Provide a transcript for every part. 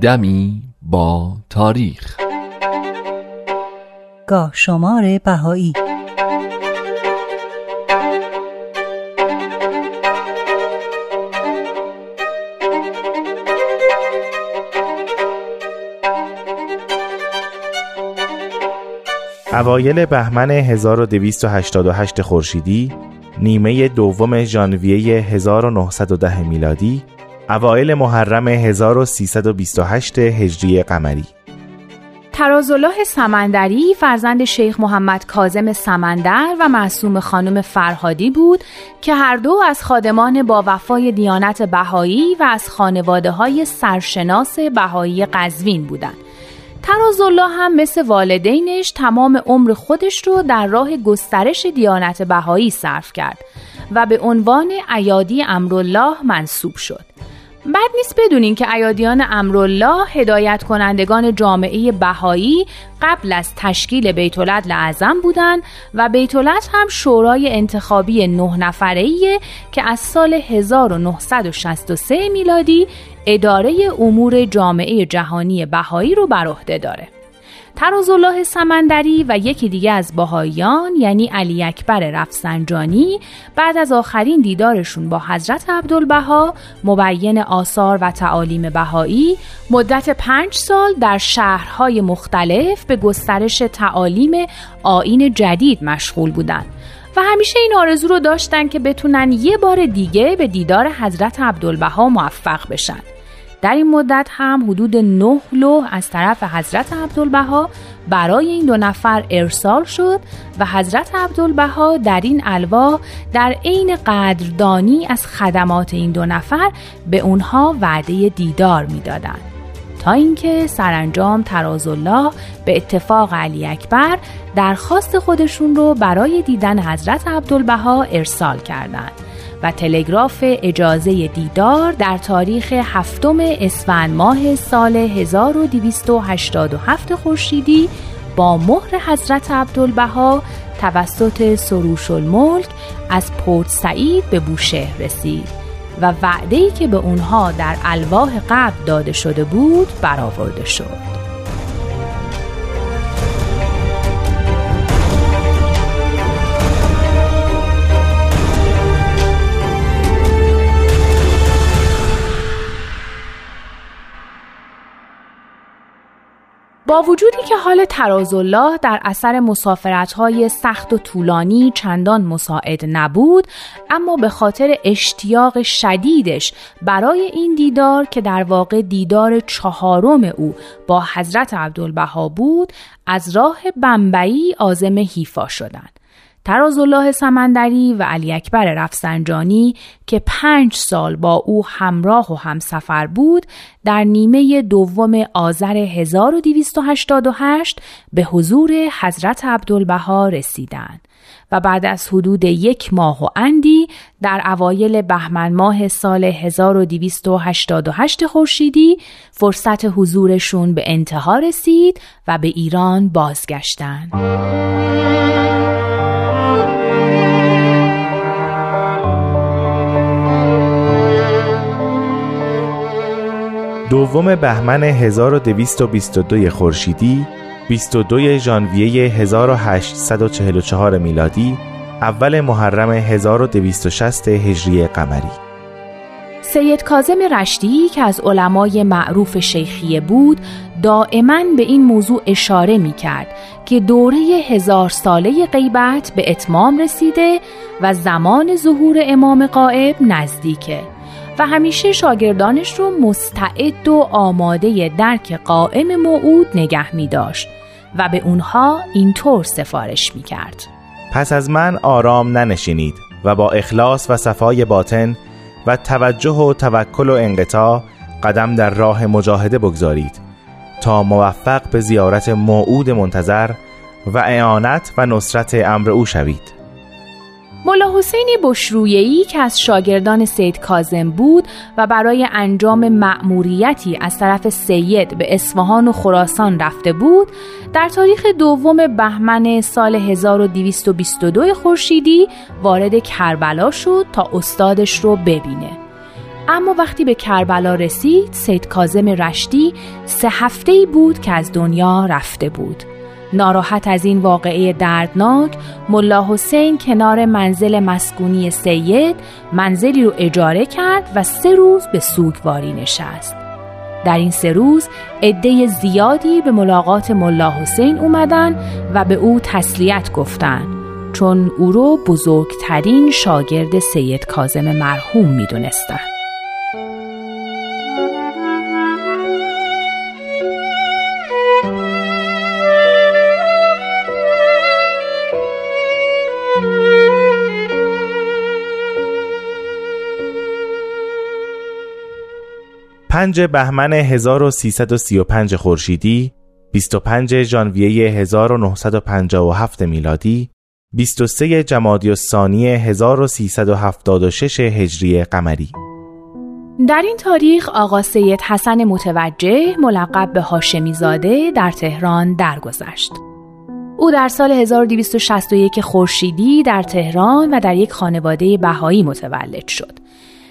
دمی با تاریخ. گاه شمار بهایی. اوایل بهمن 1288 خورشیدی نیمه دوم ژانویه 1910 میلادی اوایل محرم 1328 هجری قمری ترازالله سمندری فرزند شیخ محمد کازم سمندر و معصوم خانم فرهادی بود که هر دو از خادمان با وفای دیانت بهایی و از خانواده های سرشناس بهایی قزوین بودند. ترازالله هم مثل والدینش تمام عمر خودش رو در راه گسترش دیانت بهایی صرف کرد و به عنوان ایادی امرالله منصوب شد. بد نیست بدونین که ایادیان امرالله هدایت کنندگان جامعه بهایی قبل از تشکیل بیت اعظم بودند و بیت هم شورای انتخابی نه نفره‌ایه که از سال 1963 میلادی اداره امور جامعه جهانی بهایی رو بر عهده داره. الله سمندری و یکی دیگه از باهایان یعنی علی اکبر رفسنجانی بعد از آخرین دیدارشون با حضرت عبدالبها مبین آثار و تعالیم بهایی مدت پنج سال در شهرهای مختلف به گسترش تعالیم آین جدید مشغول بودند. و همیشه این آرزو رو داشتن که بتونن یه بار دیگه به دیدار حضرت عبدالبها موفق بشن. در این مدت هم حدود نه لوح از طرف حضرت عبدالبها برای این دو نفر ارسال شد و حضرت عبدالبها در این الوا در عین قدردانی از خدمات این دو نفر به اونها وعده دیدار می‌دادند. تا اینکه سرانجام الله به اتفاق علی اکبر درخواست خودشون رو برای دیدن حضرت عبدالبها ارسال کردند. تلگراف اجازه دیدار در تاریخ هفتم اسفند ماه سال 1287 خورشیدی با مهر حضرت عبدالبها توسط سروش الملک از پورت سعید به بوشهر رسید و وعده‌ای که به اونها در الواح قبل داده شده بود برآورده شد. با وجودی که حال ترازالله در اثر مسافرتهای سخت و طولانی چندان مساعد نبود اما به خاطر اشتیاق شدیدش برای این دیدار که در واقع دیدار چهارم او با حضرت عبدالبها بود از راه بمبئی آزم حیفا شدند. الله سمندری و علی اکبر رفسنجانی که پنج سال با او همراه و همسفر بود در نیمه دوم آذر 1288 به حضور حضرت عبدالبها رسیدند و بعد از حدود یک ماه و اندی در اوایل بهمن ماه سال 1288 خورشیدی فرصت حضورشون به انتها رسید و به ایران بازگشتند. دوم بهمن 1222 خورشیدی 22 ژانویه 1844 میلادی اول محرم 1260 هجری قمری. سید کازم رشدی که از علمای معروف شیخیه بود دائما به این موضوع اشاره می کرد که دوره هزار ساله غیبت به اتمام رسیده و زمان ظهور امام قائب نزدیکه. و همیشه شاگردانش رو مستعد و آماده درک قائم موعود نگه می داشت و به اونها اینطور سفارش می کرد. پس از من آرام ننشینید و با اخلاص و صفای باطن و توجه و توکل و انقطاع قدم در راه مجاهده بگذارید تا موفق به زیارت موعود منتظر و اعانت و نصرت امر او شوید ملا حسینی بشرویهی که از شاگردان سید کازم بود و برای انجام مأموریتی از طرف سید به اصفهان و خراسان رفته بود در تاریخ دوم بهمن سال 1222 خورشیدی وارد کربلا شد تا استادش رو ببینه. اما وقتی به کربلا رسید سید کازم رشتی سه هفته بود که از دنیا رفته بود. ناراحت از این واقعه دردناک ملا حسین کنار منزل مسکونی سید منزلی رو اجاره کرد و سه روز به سوگواری نشست در این سه روز عده زیادی به ملاقات ملا حسین اومدن و به او تسلیت گفتند چون او رو بزرگترین شاگرد سید کازم مرحوم می دونستن. 5 بهمن 1335 خورشیدی 25 ژانویه 1957 میلادی 23 جمادی الثانی 1376 هجری قمری در این تاریخ آقا سید حسن متوجه ملقب به هاشمی زاده در تهران درگذشت. او در سال 1261 خورشیدی در تهران و در یک خانواده بهایی متولد شد.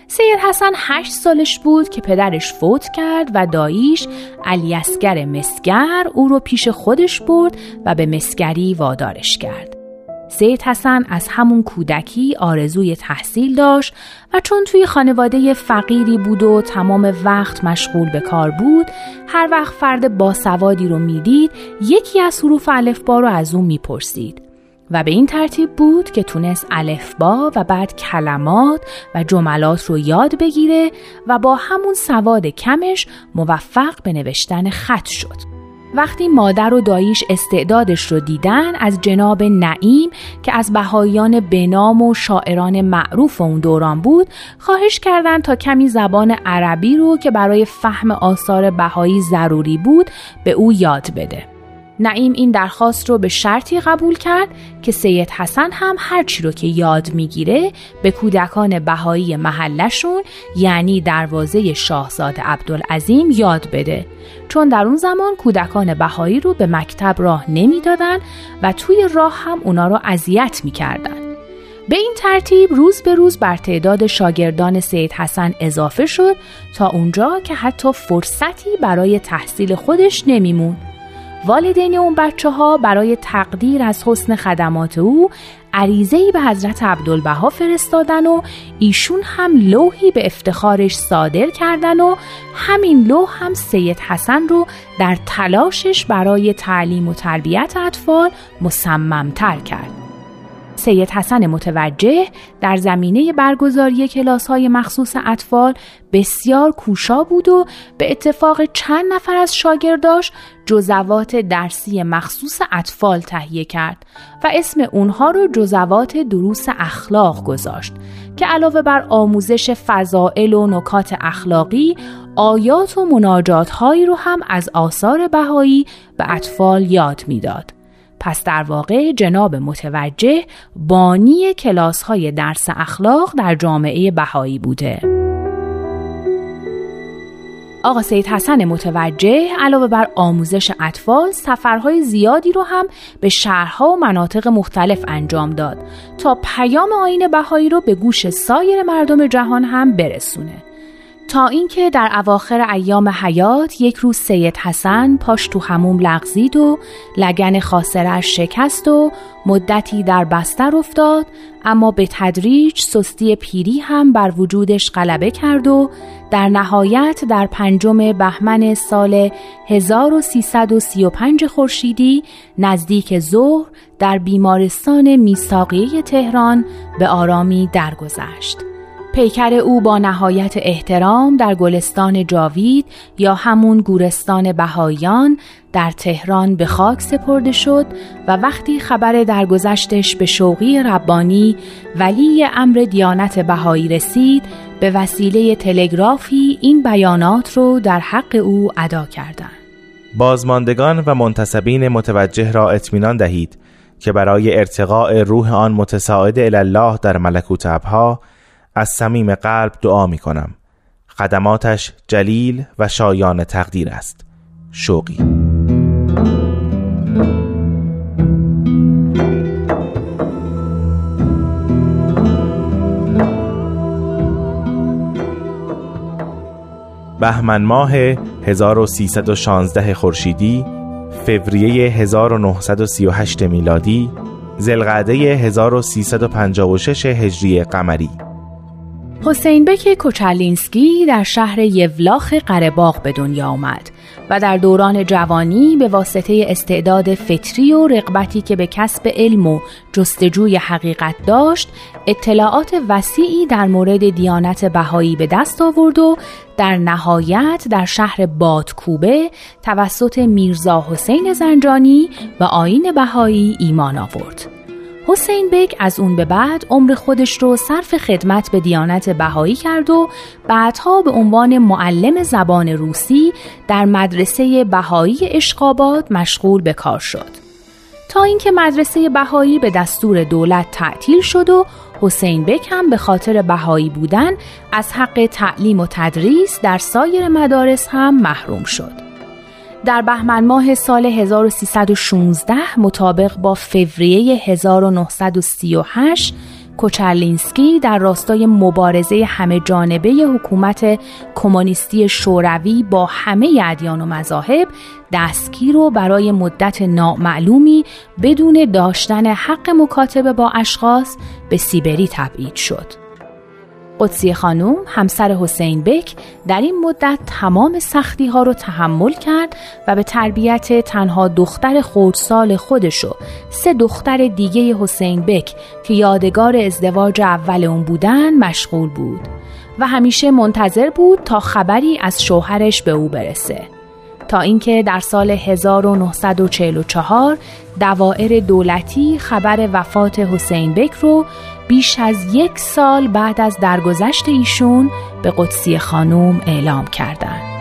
سید حسن هشت سالش بود که پدرش فوت کرد و داییش علی اسگر مسگر او رو پیش خودش برد و به مسگری وادارش کرد. سید حسن از همون کودکی آرزوی تحصیل داشت و چون توی خانواده فقیری بود و تمام وقت مشغول به کار بود هر وقت فرد باسوادی رو می‌دید یکی از حروف الفبا رو از اون می‌پرسید و به این ترتیب بود که تونست الفبا و بعد کلمات و جملات رو یاد بگیره و با همون سواد کمش موفق به نوشتن خط شد. وقتی مادر و داییش استعدادش رو دیدن از جناب نعیم که از بهاییان بنام و شاعران معروف اون دوران بود خواهش کردند تا کمی زبان عربی رو که برای فهم آثار بهایی ضروری بود به او یاد بده. نعیم این درخواست رو به شرطی قبول کرد که سید حسن هم هرچی رو که یاد می‌گیره به کودکان بهایی محلشون یعنی دروازه شاهزاده عبدالعظیم یاد بده. چون در اون زمان کودکان بهایی رو به مکتب راه نمی‌دادن و توی راه هم اونا رو اذیت می‌کردن. به این ترتیب روز به روز بر تعداد شاگردان سید حسن اضافه شد تا اونجا که حتی فرصتی برای تحصیل خودش نمیمون والدین اون بچه ها برای تقدیر از حسن خدمات او عریضه به حضرت عبدالبها فرستادن و ایشون هم لوحی به افتخارش صادر کردن و همین لوح هم سید حسن رو در تلاشش برای تعلیم و تربیت اطفال مصممتر کرد. سید حسن متوجه در زمینه برگزاری کلاس های مخصوص اطفال بسیار کوشا بود و به اتفاق چند نفر از شاگرداش جزوات درسی مخصوص اطفال تهیه کرد و اسم اونها رو جزوات دروس اخلاق گذاشت که علاوه بر آموزش فضائل و نکات اخلاقی آیات و مناجات هایی رو هم از آثار بهایی به اطفال یاد می‌داد. پس در واقع جناب متوجه بانی کلاس های درس اخلاق در جامعه بهایی بوده. آقا سید حسن متوجه علاوه بر آموزش اطفال سفرهای زیادی رو هم به شهرها و مناطق مختلف انجام داد تا پیام آین بهایی رو به گوش سایر مردم جهان هم برسونه. تا اینکه در اواخر ایام حیات یک روز سید حسن پاش تو هموم لغزید و لگن خاصرش شکست و مدتی در بستر افتاد اما به تدریج سستی پیری هم بر وجودش غلبه کرد و در نهایت در پنجم بهمن سال 1335 خورشیدی نزدیک ظهر در بیمارستان میساقیه تهران به آرامی درگذشت. پیکر او با نهایت احترام در گلستان جاوید یا همون گورستان بهایان در تهران به خاک سپرده شد و وقتی خبر درگذشتش به شوقی ربانی ولی امر دیانت بهایی رسید به وسیله تلگرافی این بیانات رو در حق او ادا کردند. بازماندگان و منتصبین متوجه را اطمینان دهید که برای ارتقاء روح آن متساعد الله در ملکوت ابها از صمیم قلب دعا می کنم خدماتش جلیل و شایان تقدیر است. شوقی. بهمن ماه 1316 خورشیدی فوریه 1938 میلادی زلقعده 1356 هجری قمری. حسین بک کوچالینسکی در شهر یولاخ قرهباغ به دنیا آمد و در دوران جوانی به واسطه استعداد فطری و رغبتی که به کسب علم و جستجوی حقیقت داشت اطلاعات وسیعی در مورد دیانت بهایی به دست آورد و در نهایت در شهر بادکوبه توسط میرزا حسین زنجانی و آین بهایی ایمان آورد. حسین بک از اون به بعد عمر خودش رو صرف خدمت به دیانت بهایی کرد و بعدها به عنوان معلم زبان روسی در مدرسه بهایی اشقاباد مشغول به کار شد. تا اینکه مدرسه بهایی به دستور دولت تعطیل شد و حسین بک هم به خاطر بهایی بودن از حق تعلیم و تدریس در سایر مدارس هم محروم شد. در بهمن ماه سال 1316 مطابق با فوریه 1938 کوچرلینسکی در راستای مبارزه همه جانبه حکومت کمونیستی شوروی با همه ادیان و مذاهب دستگیر و برای مدت نامعلومی بدون داشتن حق مکاتبه با اشخاص به سیبری تبعید شد. قدسی خانوم همسر حسین بک در این مدت تمام سختی ها رو تحمل کرد و به تربیت تنها دختر خردسال خودش و سه دختر دیگه حسین بک که یادگار ازدواج اول اون بودن مشغول بود و همیشه منتظر بود تا خبری از شوهرش به او برسه. تا اینکه در سال 1944 دوائر دولتی خبر وفات حسین بک رو بیش از یک سال بعد از درگذشت ایشون به قدسی خانوم اعلام کردند.